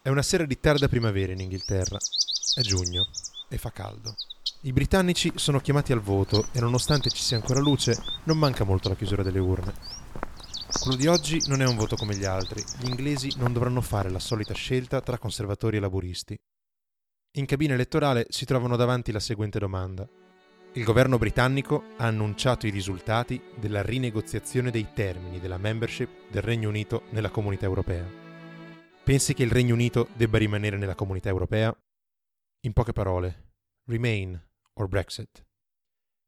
È una sera di tarda primavera in Inghilterra. È giugno e fa caldo. I britannici sono chiamati al voto e nonostante ci sia ancora luce, non manca molto alla chiusura delle urne. Quello di oggi non è un voto come gli altri. Gli inglesi non dovranno fare la solita scelta tra conservatori e laburisti. In cabina elettorale si trovano davanti la seguente domanda. Il governo britannico ha annunciato i risultati della rinegoziazione dei termini della membership del Regno Unito nella comunità europea. Pensi che il Regno Unito debba rimanere nella comunità europea? In poche parole, Remain or Brexit?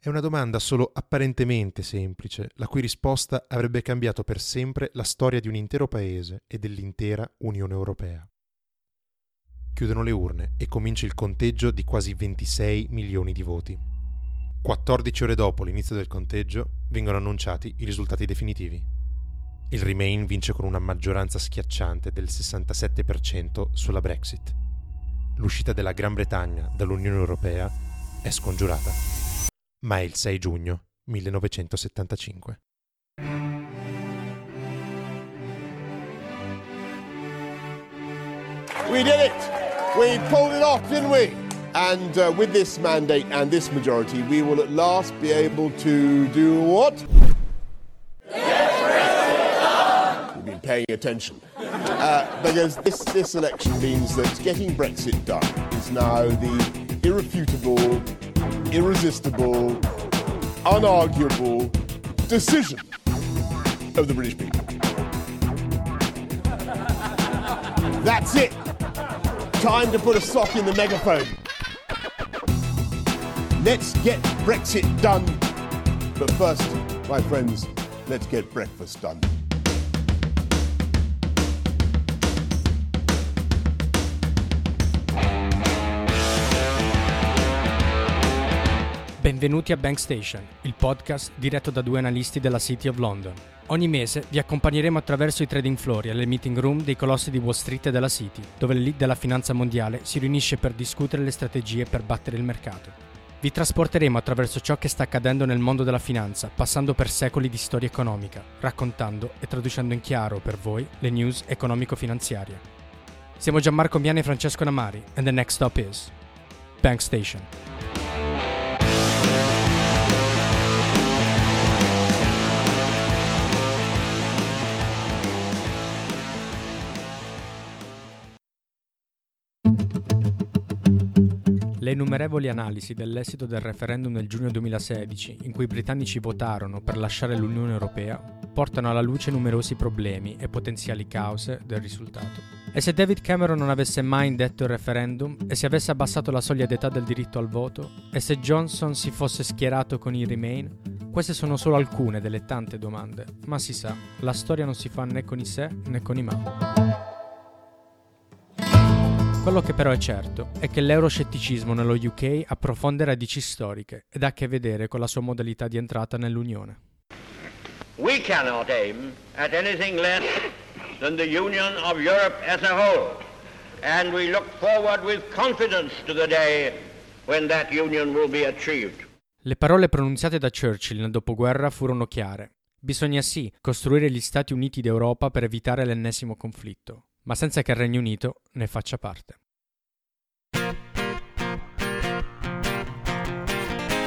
È una domanda solo apparentemente semplice, la cui risposta avrebbe cambiato per sempre la storia di un intero paese e dell'intera Unione Europea. Chiudono le urne e comincia il conteggio di quasi 26 milioni di voti. 14 ore dopo l'inizio del conteggio vengono annunciati i risultati definitivi. Il Remain vince con una maggioranza schiacciante del 67% sulla Brexit. L'uscita della Gran Bretagna dall'Unione Europea è scongiurata. Ma è il 6 giugno 1975. We did it! We pulled it off, didn't we? And uh, with this mandate and this majority, we will at last be able to do what? Paying attention. Uh, because this, this election means that getting Brexit done is now the irrefutable, irresistible, unarguable decision of the British people. That's it. Time to put a sock in the megaphone. Let's get Brexit done. But first, my friends, let's get breakfast done. Benvenuti a Bank Station, il podcast diretto da due analisti della City of London. Ogni mese vi accompagneremo attraverso i trading floor e le meeting room dei colossi di Wall Street e della City, dove l'elite della finanza mondiale si riunisce per discutere le strategie per battere il mercato. Vi trasporteremo attraverso ciò che sta accadendo nel mondo della finanza, passando per secoli di storia economica, raccontando e traducendo in chiaro per voi le news economico-finanziarie. Siamo Gianmarco Miani e Francesco Namari, and the next stop is Bank Station. Le innumerevoli analisi dell'esito del referendum del giugno 2016, in cui i britannici votarono per lasciare l'Unione Europea, portano alla luce numerosi problemi e potenziali cause del risultato. E se David Cameron non avesse mai indetto il referendum, e se avesse abbassato la soglia d'età del diritto al voto, e se Johnson si fosse schierato con i Remain, queste sono solo alcune delle tante domande, ma si sa, la storia non si fa né con i se né con i ma. Quello che però è certo è che l'euroscetticismo nello UK ha profonde radici storiche ed ha a che vedere con la sua modalità di entrata nell'Unione. We cannot aim at anything less than the union of Europe as a whole and we look forward with confidence to the day when that union will be achieved. Le parole pronunziate da Churchill nel dopoguerra furono chiare. Bisogna sì costruire gli Stati Uniti d'Europa per evitare l'ennesimo conflitto, ma senza che il Regno Unito ne faccia parte.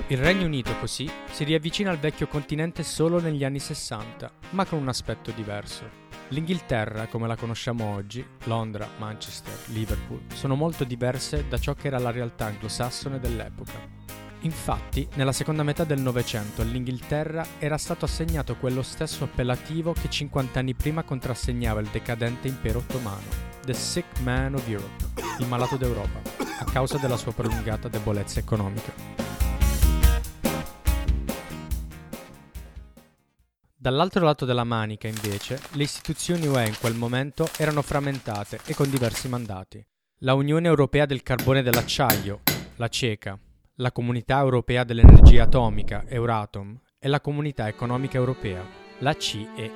Il Regno Unito così si riavvicina al vecchio continente solo negli anni 60, ma con un aspetto diverso. L'Inghilterra, come la conosciamo oggi, Londra, Manchester, Liverpool, sono molto diverse da ciò che era la realtà anglosassone dell'epoca. Infatti, nella seconda metà del Novecento all'Inghilterra era stato assegnato quello stesso appellativo che 50 anni prima contrassegnava il decadente impero ottomano, The Sick Man of Europe, il malato d'Europa, a causa della sua prolungata debolezza economica. Dall'altro lato della manica, invece, le istituzioni UE in quel momento erano frammentate e con diversi mandati. La Unione Europea del Carbone e dell'Acciaio, la CECA, la Comunità Europea dell'Energia Atomica, Euratom, e la Comunità Economica Europea, la CEE.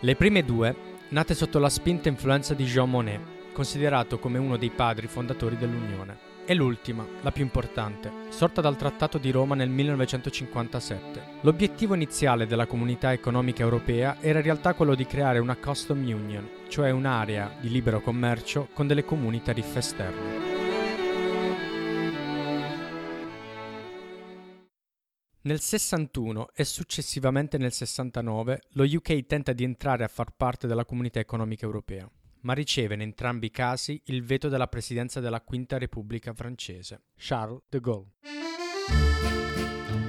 Le prime due, nate sotto la spinta influenza di Jean Monnet, considerato come uno dei padri fondatori dell'Unione, E l'ultima, la più importante, sorta dal Trattato di Roma nel 1957. L'obiettivo iniziale della Comunità Economica Europea era in realtà quello di creare una Custom Union, cioè un'area di libero commercio con delle comuni tariffe esterne. Nel 61 e successivamente nel 69 lo UK tenta di entrare a far parte della Comunità Economica Europea ma riceve in entrambi i casi il veto della presidenza della Quinta Repubblica francese, Charles de Gaulle.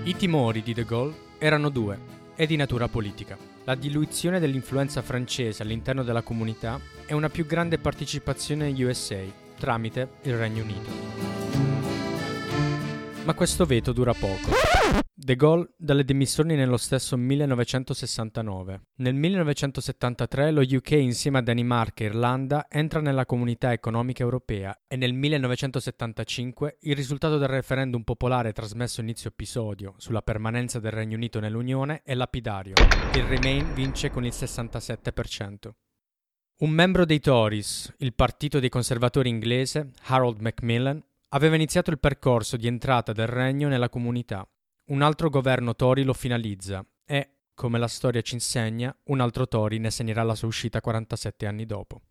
I timori di de Gaulle erano due e di natura politica. La diluizione dell'influenza francese all'interno della comunità e una più grande partecipazione agli USA tramite il Regno Unito. Ma questo veto dura poco. De Gaulle dalle dimissioni nello stesso 1969. Nel 1973 lo UK insieme a Danimarca e Irlanda entra nella comunità economica europea e nel 1975 il risultato del referendum popolare trasmesso inizio episodio sulla permanenza del Regno Unito nell'Unione è lapidario. Il Remain vince con il 67%. Un membro dei Tories, il partito dei conservatori inglese, Harold Macmillan, aveva iniziato il percorso di entrata del regno nella comunità. Un altro governo Tori lo finalizza e, come la storia ci insegna, un altro Tori ne segnerà la sua uscita 47 anni dopo.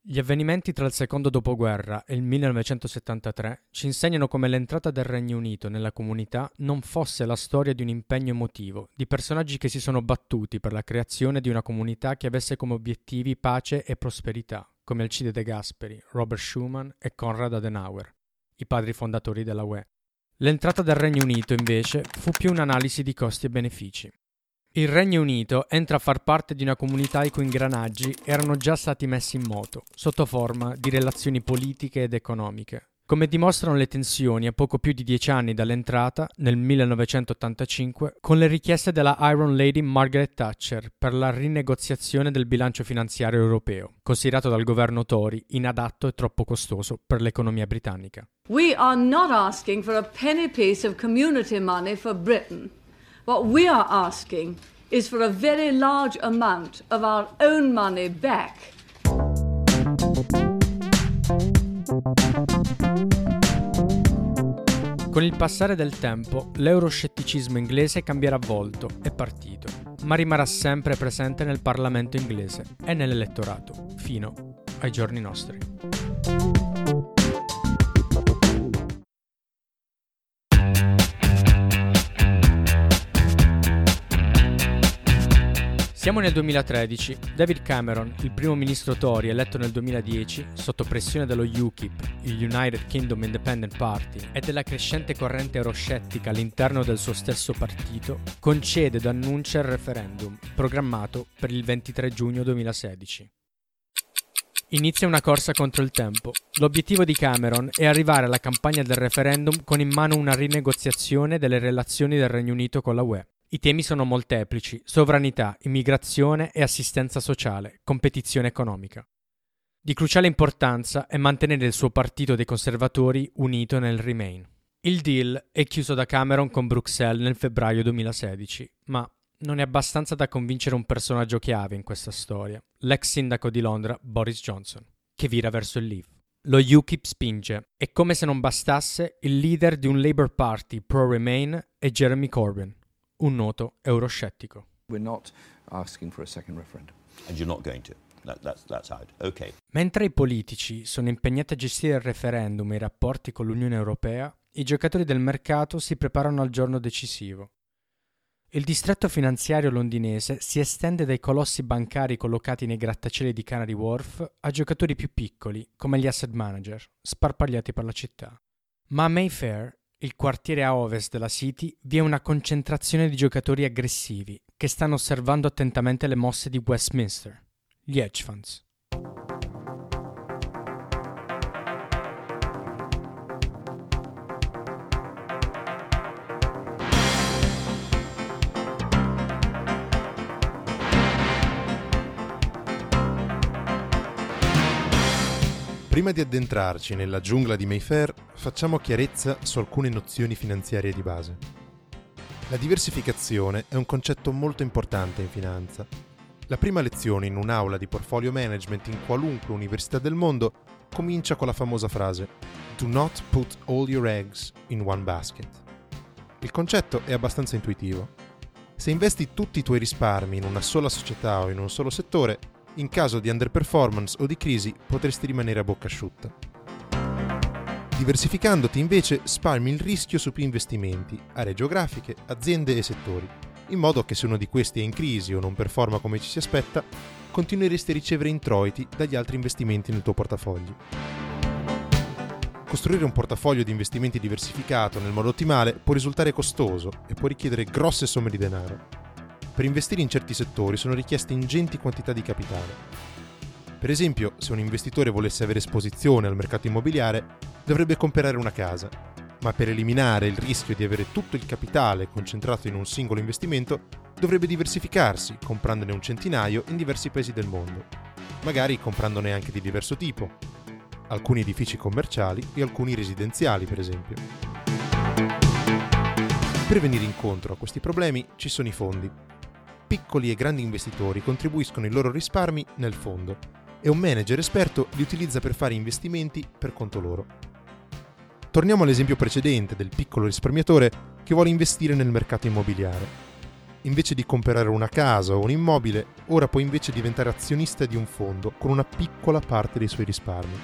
Gli avvenimenti tra il secondo dopoguerra e il 1973 ci insegnano come l'entrata del Regno Unito nella comunità non fosse la storia di un impegno emotivo, di personaggi che si sono battuti per la creazione di una comunità che avesse come obiettivi pace e prosperità, come Alcide De Gasperi, Robert Schuman e Konrad Adenauer i padri fondatori della UE. L'entrata del Regno Unito, invece, fu più un'analisi di costi e benefici. Il Regno Unito entra a far parte di una comunità i cui ingranaggi erano già stati messi in moto, sotto forma di relazioni politiche ed economiche, come dimostrano le tensioni a poco più di dieci anni dall'entrata, nel 1985, con le richieste della Iron Lady Margaret Thatcher per la rinegoziazione del bilancio finanziario europeo, considerato dal governo Tory inadatto e troppo costoso per l'economia britannica. We are not asking for a penny piece of community money for Britain. What we are asking is for a very large amount of our own money back. Con il passare del tempo, l'euroscetticismo inglese cambierà volto e partito, ma rimarrà sempre presente nel Parlamento inglese e nell'elettorato, fino ai giorni nostri. Siamo nel 2013. David Cameron, il primo ministro Tory eletto nel 2010, sotto pressione dello UKIP, il United Kingdom Independent Party, e della crescente corrente euroscettica all'interno del suo stesso partito, concede ed annuncia il referendum, programmato per il 23 giugno 2016. Inizia una corsa contro il tempo. L'obiettivo di Cameron è arrivare alla campagna del referendum con in mano una rinegoziazione delle relazioni del Regno Unito con la UE. I temi sono molteplici, sovranità, immigrazione e assistenza sociale, competizione economica. Di cruciale importanza è mantenere il suo partito dei conservatori unito nel Remain. Il deal è chiuso da Cameron con Bruxelles nel febbraio 2016, ma non è abbastanza da convincere un personaggio chiave in questa storia, l'ex sindaco di Londra Boris Johnson, che vira verso il Leave. Lo UKIP spinge e come se non bastasse, il leader di un Labour Party pro-Remain è Jeremy Corbyn, un noto euroscettico. Okay. Mentre i politici sono impegnati a gestire il referendum e i rapporti con l'Unione Europea, i giocatori del mercato si preparano al giorno decisivo. Il distretto finanziario londinese si estende dai colossi bancari collocati nei grattacieli di Canary Wharf a giocatori più piccoli, come gli asset manager, sparpagliati per la città. Ma a Mayfair il quartiere a ovest della City, vi è una concentrazione di giocatori aggressivi che stanno osservando attentamente le mosse di Westminster, gli hedge funds. Prima di addentrarci nella giungla di Mayfair, facciamo chiarezza su alcune nozioni finanziarie di base. La diversificazione è un concetto molto importante in finanza. La prima lezione in un'aula di portfolio management in qualunque università del mondo comincia con la famosa frase Do not put all your eggs in one basket. Il concetto è abbastanza intuitivo. Se investi tutti i tuoi risparmi in una sola società o in un solo settore, in caso di underperformance o di crisi potresti rimanere a bocca asciutta. Diversificandoti invece spalmi il rischio su più investimenti, aree geografiche, aziende e settori in modo che se uno di questi è in crisi o non performa come ci si aspetta, continueresti a ricevere introiti dagli altri investimenti nel tuo portafoglio. Costruire un portafoglio di investimenti diversificato nel modo ottimale può risultare costoso e può richiedere grosse somme di denaro. Per investire in certi settori sono richieste ingenti quantità di capitale. Per esempio, se un investitore volesse avere esposizione al mercato immobiliare, dovrebbe comprare una casa, ma per eliminare il rischio di avere tutto il capitale concentrato in un singolo investimento, dovrebbe diversificarsi, comprandone un centinaio in diversi paesi del mondo, magari comprandone anche di diverso tipo, alcuni edifici commerciali e alcuni residenziali, per esempio. Per venire incontro a questi problemi ci sono i fondi. Piccoli e grandi investitori contribuiscono i loro risparmi nel fondo e un manager esperto li utilizza per fare investimenti per conto loro. Torniamo all'esempio precedente del piccolo risparmiatore che vuole investire nel mercato immobiliare. Invece di comprare una casa o un immobile, ora può invece diventare azionista di un fondo con una piccola parte dei suoi risparmi.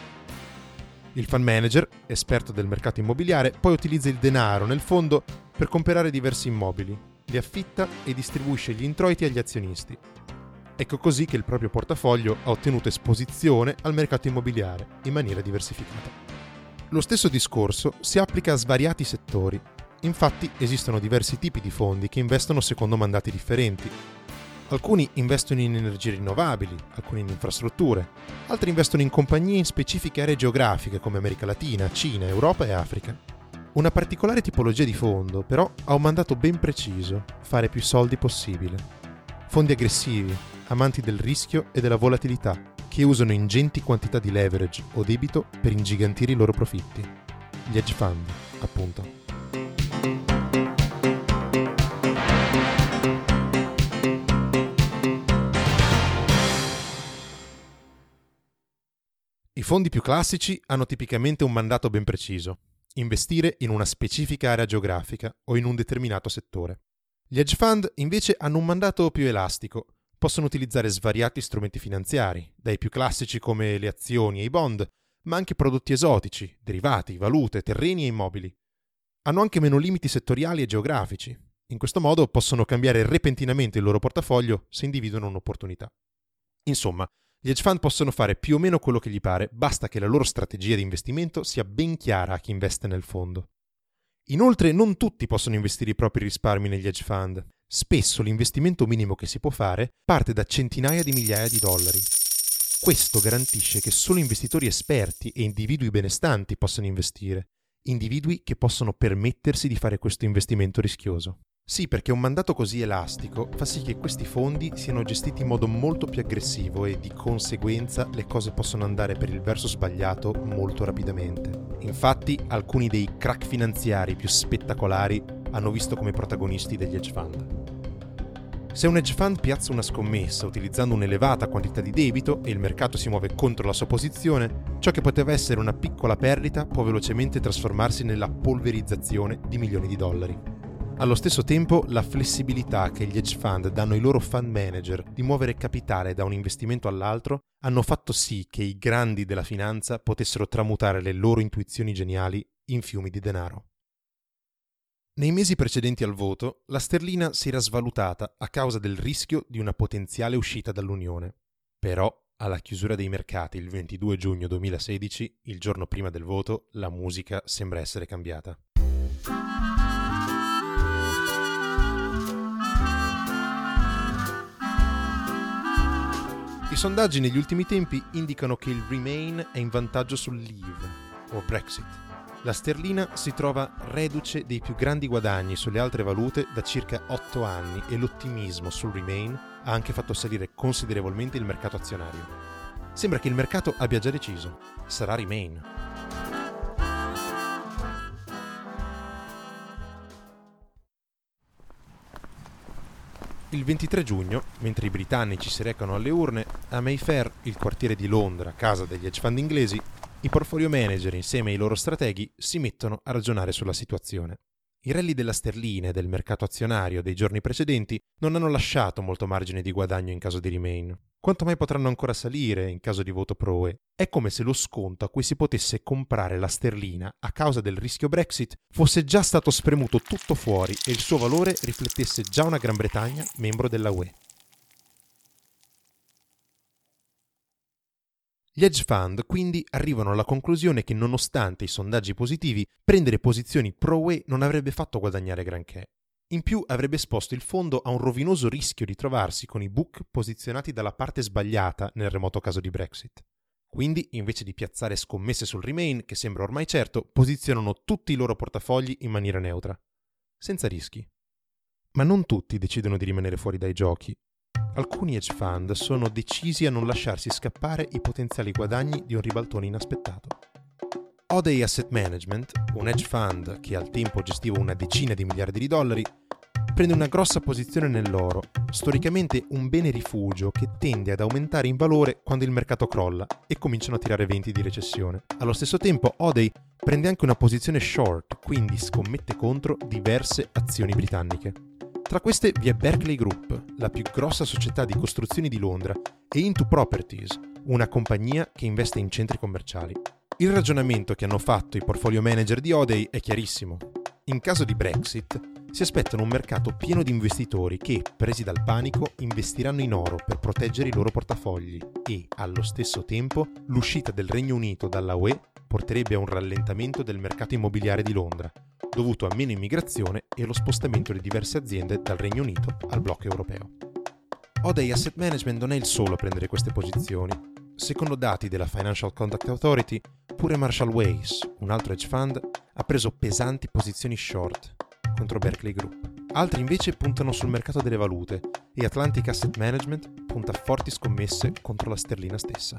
Il fund manager, esperto del mercato immobiliare, poi utilizza il denaro nel fondo per comprare diversi immobili, li affitta e distribuisce gli introiti agli azionisti. Ecco così che il proprio portafoglio ha ottenuto esposizione al mercato immobiliare in maniera diversificata. Lo stesso discorso si applica a svariati settori. Infatti esistono diversi tipi di fondi che investono secondo mandati differenti. Alcuni investono in energie rinnovabili, alcuni in infrastrutture, altri investono in compagnie in specifiche aree geografiche come America Latina, Cina, Europa e Africa. Una particolare tipologia di fondo, però, ha un mandato ben preciso, fare più soldi possibile. Fondi aggressivi, amanti del rischio e della volatilità, che usano ingenti quantità di leverage o debito per ingigantire i loro profitti. Gli hedge fund, appunto. I fondi più classici hanno tipicamente un mandato ben preciso, investire in una specifica area geografica o in un determinato settore. Gli hedge fund invece hanno un mandato più elastico, possono utilizzare svariati strumenti finanziari, dai più classici come le azioni e i bond, ma anche prodotti esotici, derivati, valute, terreni e immobili. Hanno anche meno limiti settoriali e geografici. In questo modo possono cambiare repentinamente il loro portafoglio se individuano un'opportunità. Insomma, gli hedge fund possono fare più o meno quello che gli pare, basta che la loro strategia di investimento sia ben chiara a chi investe nel fondo. Inoltre, non tutti possono investire i propri risparmi negli hedge fund. Spesso l'investimento minimo che si può fare parte da centinaia di migliaia di dollari. Questo garantisce che solo investitori esperti e individui benestanti possano investire, individui che possono permettersi di fare questo investimento rischioso. Sì, perché un mandato così elastico fa sì che questi fondi siano gestiti in modo molto più aggressivo e di conseguenza le cose possono andare per il verso sbagliato molto rapidamente. Infatti, alcuni dei crack finanziari più spettacolari hanno visto come protagonisti degli hedge fund. Se un hedge fund piazza una scommessa utilizzando un'elevata quantità di debito e il mercato si muove contro la sua posizione, ciò che poteva essere una piccola perdita può velocemente trasformarsi nella polverizzazione di milioni di dollari. Allo stesso tempo, la flessibilità che gli hedge fund danno ai loro fund manager di muovere capitale da un investimento all'altro hanno fatto sì che i grandi della finanza potessero tramutare le loro intuizioni geniali in fiumi di denaro. Nei mesi precedenti al voto, la sterlina si era svalutata a causa del rischio di una potenziale uscita dall'Unione. Però, alla chiusura dei mercati il 22 giugno 2016, il giorno prima del voto, la musica sembra essere cambiata. I sondaggi negli ultimi tempi indicano che il Remain è in vantaggio sul Leave o Brexit la sterlina si trova reduce dei più grandi guadagni sulle altre valute da circa 8 anni e l'ottimismo sul Remain ha anche fatto salire considerevolmente il mercato azionario. Sembra che il mercato abbia già deciso. Sarà Remain. Il 23 giugno, mentre i britannici si recano alle urne, a Mayfair, il quartiere di Londra, casa degli hedge fund inglesi, i portfolio manager insieme ai loro strateghi si mettono a ragionare sulla situazione. I rally della sterlina e del mercato azionario dei giorni precedenti non hanno lasciato molto margine di guadagno in caso di Remain. Quanto mai potranno ancora salire in caso di voto pro UE? È come se lo sconto a cui si potesse comprare la sterlina a causa del rischio Brexit fosse già stato spremuto tutto fuori e il suo valore riflettesse già una Gran Bretagna membro della UE. Gli hedge fund quindi arrivano alla conclusione che nonostante i sondaggi positivi, prendere posizioni pro-UE non avrebbe fatto guadagnare granché. In più avrebbe esposto il fondo a un rovinoso rischio di trovarsi con i book posizionati dalla parte sbagliata nel remoto caso di Brexit. Quindi, invece di piazzare scommesse sul Remain, che sembra ormai certo, posizionano tutti i loro portafogli in maniera neutra, senza rischi. Ma non tutti decidono di rimanere fuori dai giochi Alcuni hedge fund sono decisi a non lasciarsi scappare i potenziali guadagni di un ribaltone inaspettato. Oday Asset Management, un hedge fund che al tempo gestiva una decina di miliardi di dollari, prende una grossa posizione nell'oro, storicamente un bene rifugio che tende ad aumentare in valore quando il mercato crolla e cominciano a tirare venti di recessione. Allo stesso tempo Oday prende anche una posizione short, quindi scommette contro diverse azioni britanniche. Tra queste vi è Berkeley Group, la più grossa società di costruzioni di Londra, e Into Properties, una compagnia che investe in centri commerciali. Il ragionamento che hanno fatto i portfolio manager di Oday è chiarissimo. In caso di Brexit, si aspettano un mercato pieno di investitori che, presi dal panico, investiranno in oro per proteggere i loro portafogli e, allo stesso tempo, l'uscita del Regno Unito dalla UE porterebbe a un rallentamento del mercato immobiliare di Londra, dovuto a meno immigrazione e allo spostamento di diverse aziende dal Regno Unito al blocco europeo. Oday Asset Management non è il solo a prendere queste posizioni. Secondo dati della Financial Conduct Authority, pure Marshall Ways, un altro hedge fund, ha preso pesanti posizioni short contro Berkeley Group. Altri invece puntano sul mercato delle valute e Atlantic Asset Management punta forti scommesse contro la sterlina stessa.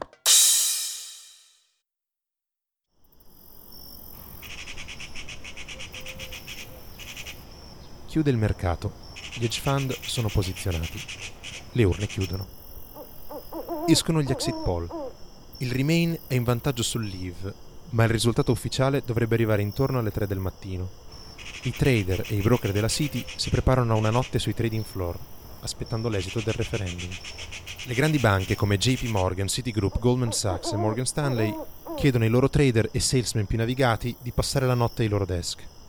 Chiude il mercato. Gli hedge fund sono posizionati. Le urne chiudono. Escono gli exit poll. Il Remain è in vantaggio sul Leave, ma il risultato ufficiale dovrebbe arrivare intorno alle 3 del mattino. I trader e i broker della City si preparano a una notte sui trading floor, aspettando l'esito del referendum. Le grandi banche come JP Morgan, Citigroup, Goldman Sachs e Morgan Stanley chiedono ai loro trader e salesmen più navigati di passare la notte ai loro desk.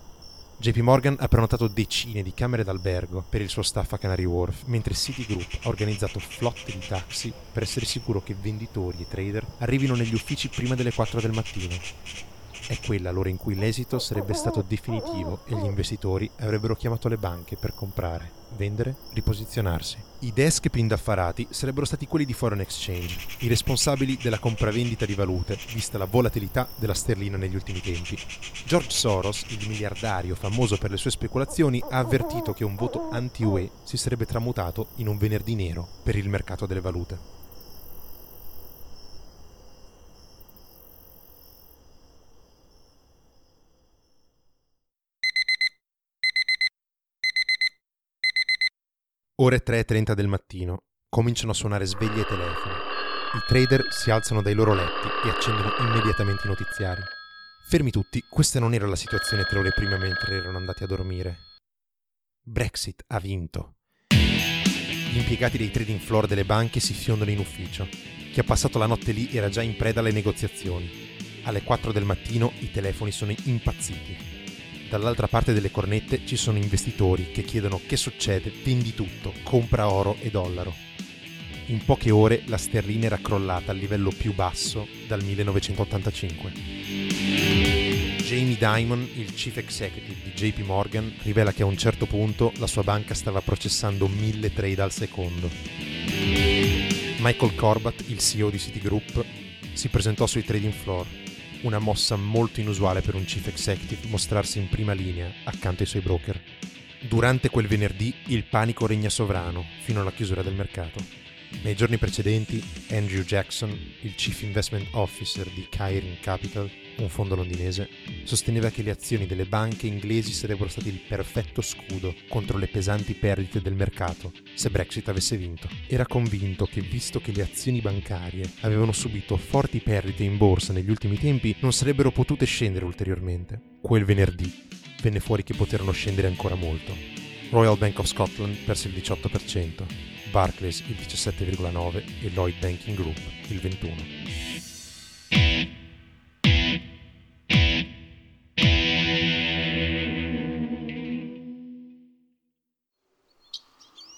JP Morgan ha prenotato decine di camere d'albergo per il suo staff a Canary Wharf, mentre Citigroup ha organizzato flotte di taxi per essere sicuro che venditori e trader arrivino negli uffici prima delle 4 del mattino. È quella l'ora in cui l'esito sarebbe stato definitivo e gli investitori avrebbero chiamato le banche per comprare, vendere, riposizionarsi. I desk più indaffarati sarebbero stati quelli di foreign exchange, i responsabili della compravendita di valute, vista la volatilità della sterlina negli ultimi tempi. George Soros, il miliardario famoso per le sue speculazioni, ha avvertito che un voto anti-UE si sarebbe tramutato in un venerdì nero per il mercato delle valute. Ore 3.30 del mattino. Cominciano a suonare sveglie e telefoni. I trader si alzano dai loro letti e accendono immediatamente i notiziari. Fermi tutti, questa non era la situazione tre ore prima mentre erano andati a dormire. Brexit ha vinto. Gli impiegati dei trading floor delle banche si fiondano in ufficio. Chi ha passato la notte lì era già in preda alle negoziazioni. Alle 4 del mattino i telefoni sono impazziti. Dall'altra parte delle cornette ci sono investitori che chiedono che succede, vendi tutto, compra oro e dollaro. In poche ore la sterlina era crollata al livello più basso dal 1985. Jamie Dimon, il chief executive di JP Morgan, rivela che a un certo punto la sua banca stava processando mille trade al secondo. Michael Corbat, il CEO di Citigroup, si presentò sui trading floor una mossa molto inusuale per un chief executive mostrarsi in prima linea accanto ai suoi broker. Durante quel venerdì il panico regna sovrano fino alla chiusura del mercato. Nei giorni precedenti, Andrew Jackson, il Chief Investment Officer di Kairin Capital, un fondo londinese, sosteneva che le azioni delle banche inglesi sarebbero stati il perfetto scudo contro le pesanti perdite del mercato se Brexit avesse vinto. Era convinto che visto che le azioni bancarie avevano subito forti perdite in borsa negli ultimi tempi, non sarebbero potute scendere ulteriormente. Quel venerdì venne fuori che poterono scendere ancora molto. Royal Bank of Scotland perse il 18%, Barclays il 17,9% e Lloyd Banking Group il 21%.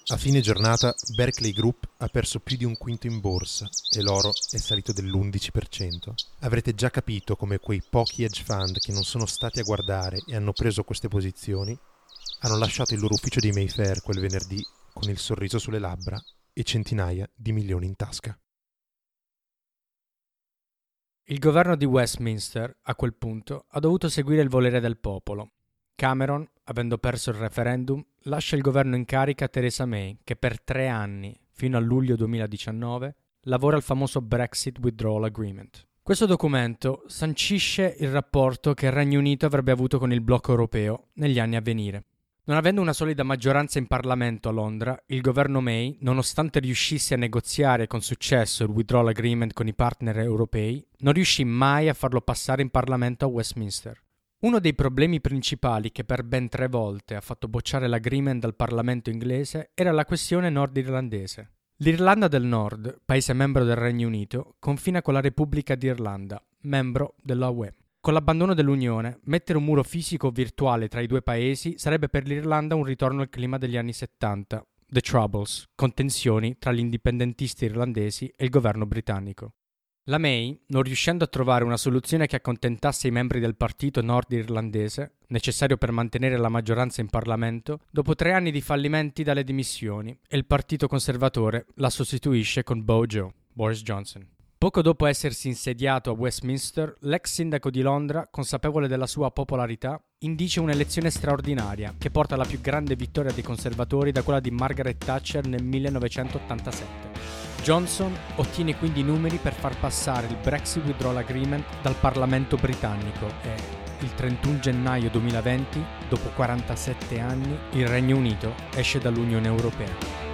A fine giornata Berkeley Group ha perso più di un quinto in borsa e l'oro è salito dell'11%. Avrete già capito come quei pochi hedge fund che non sono stati a guardare e hanno preso queste posizioni hanno lasciato il loro ufficio di Mayfair quel venerdì con il sorriso sulle labbra e centinaia di milioni in tasca. Il governo di Westminster, a quel punto, ha dovuto seguire il volere del popolo Cameron, avendo perso il referendum, lascia il governo in carica a Theresa May, che per tre anni, fino a luglio 2019, lavora al famoso Brexit Withdrawal Agreement. Questo documento sancisce il rapporto che il Regno Unito avrebbe avuto con il blocco europeo negli anni a venire. Non avendo una solida maggioranza in Parlamento a Londra, il governo May, nonostante riuscisse a negoziare con successo il withdrawal agreement con i partner europei, non riuscì mai a farlo passare in Parlamento a Westminster. Uno dei problemi principali che per ben tre volte ha fatto bocciare l'agreement dal Parlamento inglese era la questione nordirlandese. L'Irlanda del Nord, paese membro del Regno Unito, confina con la Repubblica d'Irlanda, membro della UE. Con l'abbandono dell'Unione, mettere un muro fisico o virtuale tra i due paesi sarebbe per l'Irlanda un ritorno al clima degli anni 70, The Troubles, con tensioni tra gli indipendentisti irlandesi e il governo britannico. La May, non riuscendo a trovare una soluzione che accontentasse i membri del partito nordirlandese, necessario per mantenere la maggioranza in Parlamento, dopo tre anni di fallimenti dalle dimissioni, e il partito conservatore la sostituisce con Bojo, Boris Johnson. Poco dopo essersi insediato a Westminster, l'ex sindaco di Londra, consapevole della sua popolarità, indice un'elezione straordinaria che porta alla più grande vittoria dei conservatori da quella di Margaret Thatcher nel 1987. Johnson ottiene quindi i numeri per far passare il Brexit Withdrawal Agreement dal Parlamento britannico e il 31 gennaio 2020, dopo 47 anni, il Regno Unito esce dall'Unione Europea.